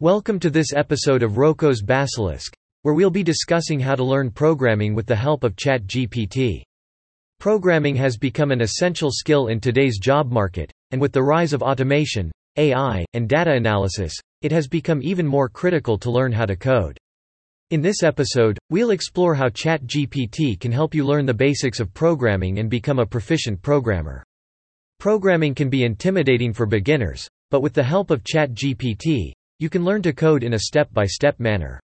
Welcome to this episode of Roko's Basilisk, where we'll be discussing how to learn programming with the help of ChatGPT. Programming has become an essential skill in today's job market, and with the rise of automation, AI, and data analysis, it has become even more critical to learn how to code. In this episode, we'll explore how ChatGPT can help you learn the basics of programming and become a proficient programmer. Programming can be intimidating for beginners, but with the help of ChatGPT, you can learn to code in a step-by-step manner.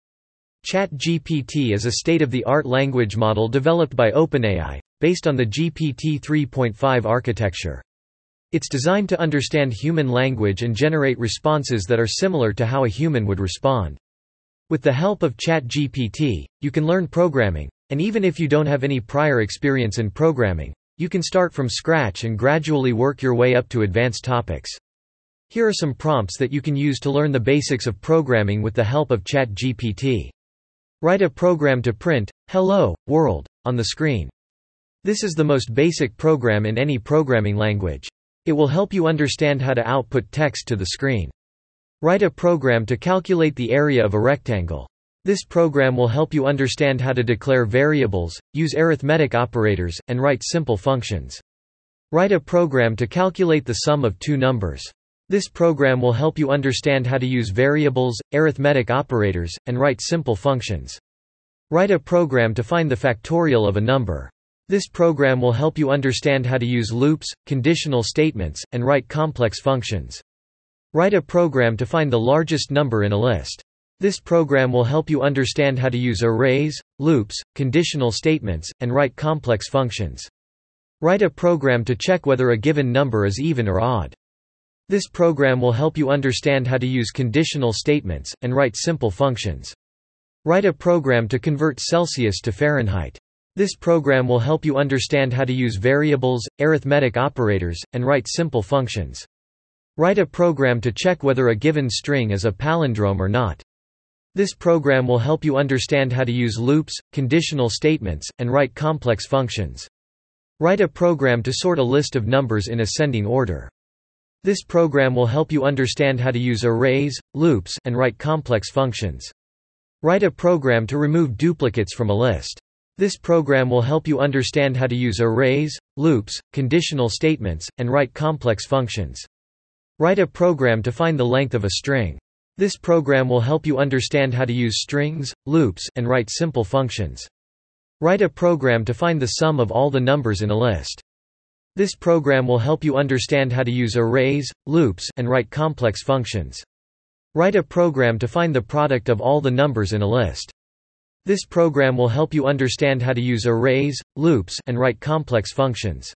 ChatGPT is a state-of-the-art language model developed by OpenAI, based on the GPT 3.5 architecture. It's designed to understand human language and generate responses that are similar to how a human would respond. With the help of ChatGPT, you can learn programming, and even if you don't have any prior experience in programming, you can start from scratch and gradually work your way up to advanced topics. Here are some prompts that you can use to learn the basics of programming with the help of ChatGPT. Write a program to print, Hello, World, on the screen. This is the most basic program in any programming language. It will help you understand how to output text to the screen. Write a program to calculate the area of a rectangle. This program will help you understand how to declare variables, use arithmetic operators, and write simple functions. Write a program to calculate the sum of two numbers. This program will help you understand how to use variables, arithmetic operators, and write simple functions. Write a program to find the factorial of a number. This program will help you understand how to use loops, conditional statements, and write complex functions. Write a program to find the largest number in a list. This program will help you understand how to use arrays, loops, conditional statements, and write complex functions. Write a program to check whether a given number is even or odd. This program will help you understand how to use conditional statements, and write simple functions. Write a program to convert Celsius to Fahrenheit. This program will help you understand how to use variables, arithmetic operators, and write simple functions. Write a program to check whether a given string is a palindrome or not. This program will help you understand how to use loops, conditional statements, and write complex functions. Write a program to sort a list of numbers in ascending order. This program will help you understand how to use arrays, loops, and write complex functions. Write a program to remove duplicates from a list. This program will help you understand how to use arrays, loops, conditional statements, and write complex functions. Write a program to find the length of a string. This program will help you understand how to use strings, loops, and write simple functions. Write a program to find the sum of all the numbers in a list. This program will help you understand how to use arrays, loops, and write complex functions. Write a program to find the product of all the numbers in a list. This program will help you understand how to use arrays, loops, and write complex functions.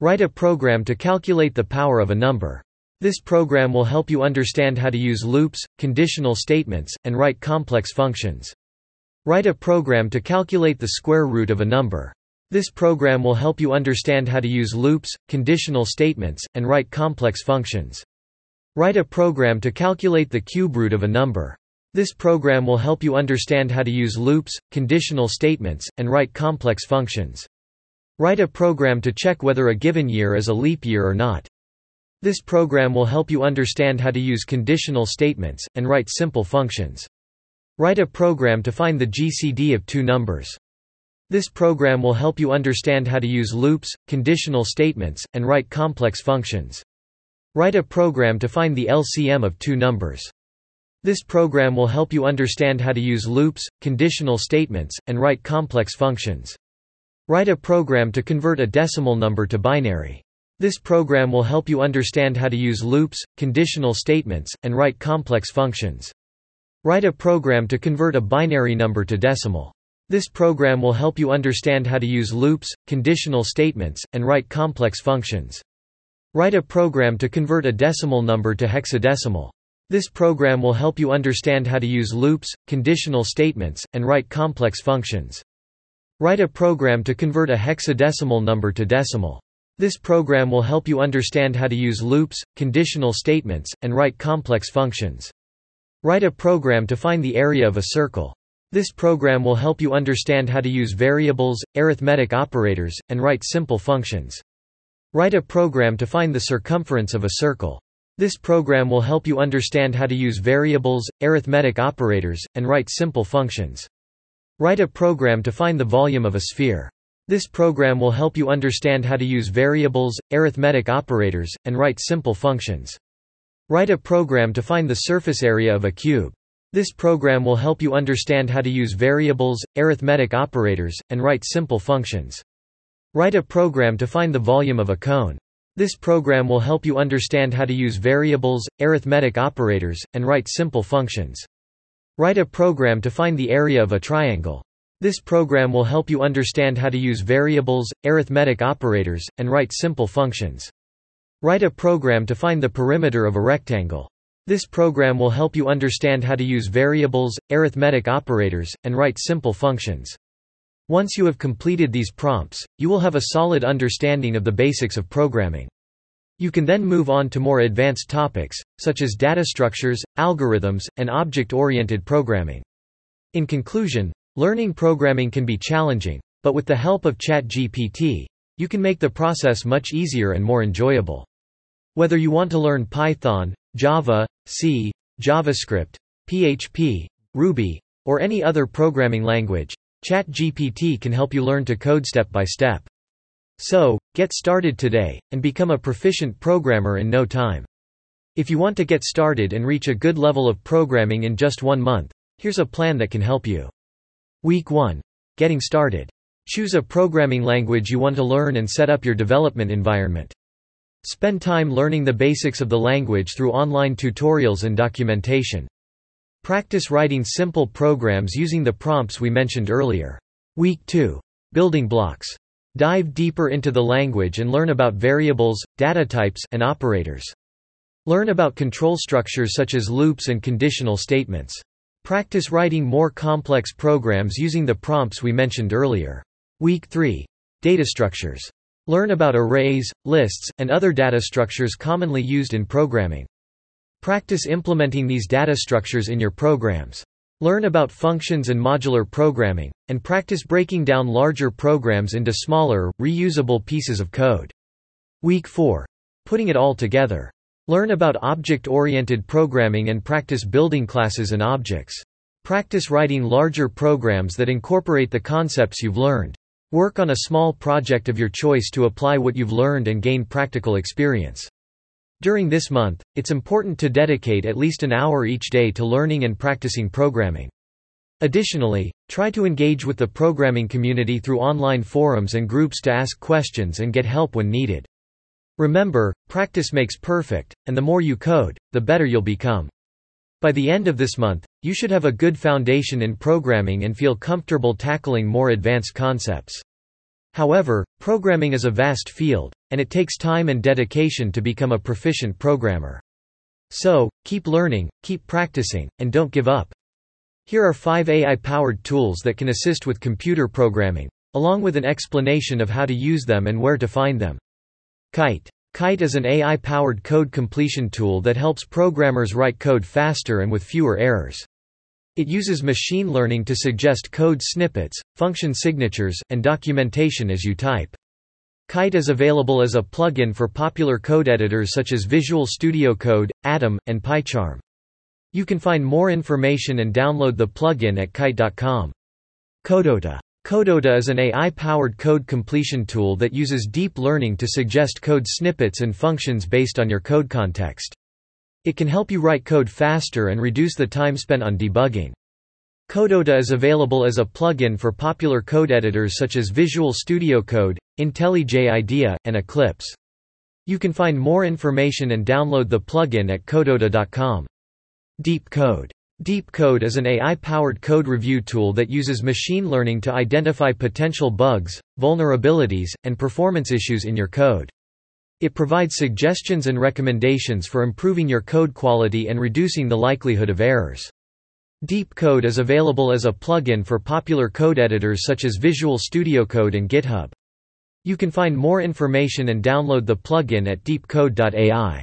Write a program to calculate the power of a number. This program will help you understand how to use loops, conditional statements, and write complex functions. Write a program to calculate the square root of a number. This program will help you understand how to use loops, conditional statements, and write complex functions. Write a program to calculate the cube root of a number. This program will help you understand how to use loops, conditional statements, and write complex functions. Write a program to check whether a given year is a leap year or not. This program will help you understand how to use conditional statements, and write simple functions. Write a program to find the GCD of two numbers. This program will help you understand how to use loops, conditional statements, and write complex functions. Write a program to find the LCM of two numbers. This program will help you understand how to use loops, conditional statements, and write complex functions. Write a program to convert a decimal number to binary. This program will help you understand how to use loops, conditional statements, and write complex functions. Write a program to convert a binary number to decimal. This program will help you understand how to use loops, conditional statements, and write complex functions. Write a program to convert a decimal number to hexadecimal. This program will help you understand how to use loops, conditional statements, and write complex functions. Write a program to convert a hexadecimal number to decimal. This program will help you understand how to use loops, conditional statements, and write complex functions. Write a program to find the area of a circle. This program will help you understand how to use variables, arithmetic operators, and write simple functions. Write a program to find the circumference of a circle. This program will help you understand how to use variables, arithmetic operators, and write simple functions. Write a program to find the volume of a sphere. This program will help you understand how to use variables, arithmetic operators, and write simple functions. Write a program to find the surface area of a cube. This program will help you understand how to use variables, arithmetic operators, and write simple functions. Write a program to find the volume of a cone. This program will help you understand how to use variables, arithmetic operators, and write simple functions. Write a program to find the area of a triangle. This program will help you understand how to use variables, arithmetic operators, and write simple functions. Write a program to find the perimeter of a rectangle. This program will help you understand how to use variables, arithmetic operators, and write simple functions. Once you have completed these prompts, you will have a solid understanding of the basics of programming. You can then move on to more advanced topics, such as data structures, algorithms, and object-oriented programming. In conclusion, learning programming can be challenging, but with the help of ChatGPT, you can make the process much easier and more enjoyable. Whether you want to learn Python, Java, C, JavaScript, PHP, Ruby, or any other programming language, ChatGPT can help you learn to code step by step. So, get started today, and become a proficient programmer in no time. If you want to get started and reach a good level of programming in just one month, here's a plan that can help you. Week 1. Getting started. Choose a programming language you want to learn and set up your development environment. Spend time learning the basics of the language through online tutorials and documentation. Practice writing simple programs using the prompts we mentioned earlier. Week 2. Building blocks. Dive deeper into the language and learn about variables, data types, and operators. Learn about control structures such as loops and conditional statements. Practice writing more complex programs using the prompts we mentioned earlier. Week 3. Data structures. Learn about arrays, lists, and other data structures commonly used in programming. Practice implementing these data structures in your programs. Learn about functions and modular programming, and practice breaking down larger programs into smaller, reusable pieces of code. Week 4. Putting it all together. Learn about object-oriented programming and practice building classes and objects. Practice writing larger programs that incorporate the concepts you've learned. Work on a small project of your choice to apply what you've learned and gain practical experience. During this month, it's important to dedicate at least an hour each day to learning and practicing programming. Additionally, try to engage with the programming community through online forums and groups to ask questions and get help when needed. Remember, practice makes perfect, and the more you code, the better you'll become. By the end of this month, you should have a good foundation in programming and feel comfortable tackling more advanced concepts. However, programming is a vast field, and it takes time and dedication to become a proficient programmer. So, keep learning, keep practicing, and don't give up. Here are five AI-powered tools that can assist with computer programming, along with an explanation of how to use them and where to find them. Kite. Kite is an AI-powered code completion tool that helps programmers write code faster and with fewer errors. It uses machine learning to suggest code snippets, function signatures, and documentation as you type. Kite is available as a plugin for popular code editors such as Visual Studio Code, Atom, and PyCharm. You can find more information and download the plugin at kite.com. Codota. Codota is an AI-powered code completion tool that uses deep learning to suggest code snippets and functions based on your code context. It can help you write code faster and reduce the time spent on debugging. Codota is available as a plugin for popular code editors such as Visual Studio Code, IntelliJ IDEA, and Eclipse. You can find more information and download the plugin at codota.com. Deep Code. Deep Code is an AI-powered code review tool that uses machine learning to identify potential bugs, vulnerabilities, and performance issues in your code. It provides suggestions and recommendations for improving your code quality and reducing the likelihood of errors. Deep Code is available as a plugin for popular code editors such as Visual Studio Code and GitHub. You can find more information and download the plugin at deepcode.ai.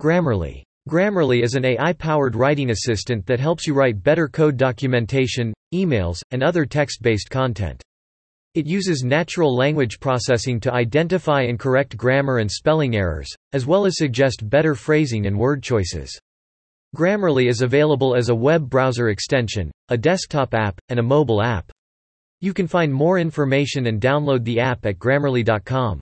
Grammarly. Grammarly is an AI-powered writing assistant that helps you write better code documentation, emails, and other text-based content. It uses natural language processing to identify and correct grammar and spelling errors, as well as suggest better phrasing and word choices. Grammarly is available as a web browser extension, a desktop app, and a mobile app. You can find more information and download the app at grammarly.com.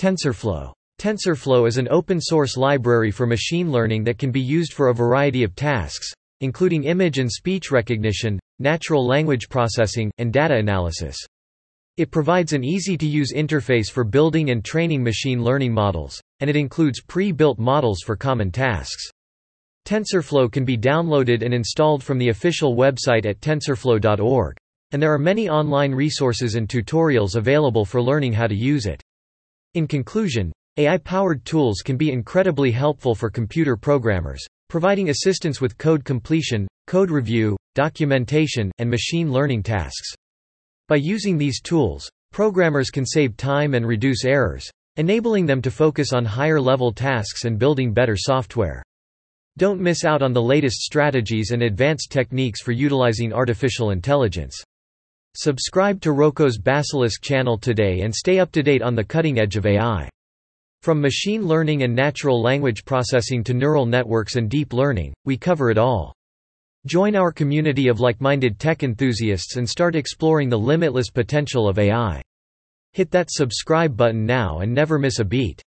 TensorFlow. TensorFlow is an open-source library for machine learning that can be used for a variety of tasks, including image and speech recognition, natural language processing, and data analysis. It provides an easy-to-use interface for building and training machine learning models, and it includes pre-built models for common tasks. TensorFlow can be downloaded and installed from the official website at tensorflow.org. And there are many online resources and tutorials available for learning how to use it. In conclusion, AI-powered tools can be incredibly helpful for computer programmers, providing assistance with code completion, code review, documentation, and machine learning tasks. By using these tools, programmers can save time and reduce errors, enabling them to focus on higher-level tasks and building better software. Don't miss out on the latest strategies and advanced techniques for utilizing artificial intelligence. Subscribe to Roko's Basilisk channel today and stay up to date on the cutting edge of AI. From machine learning and natural language processing to neural networks and deep learning, we cover it all. Join our community of like-minded tech enthusiasts and start exploring the limitless potential of AI. Hit that subscribe button now and never miss a beat.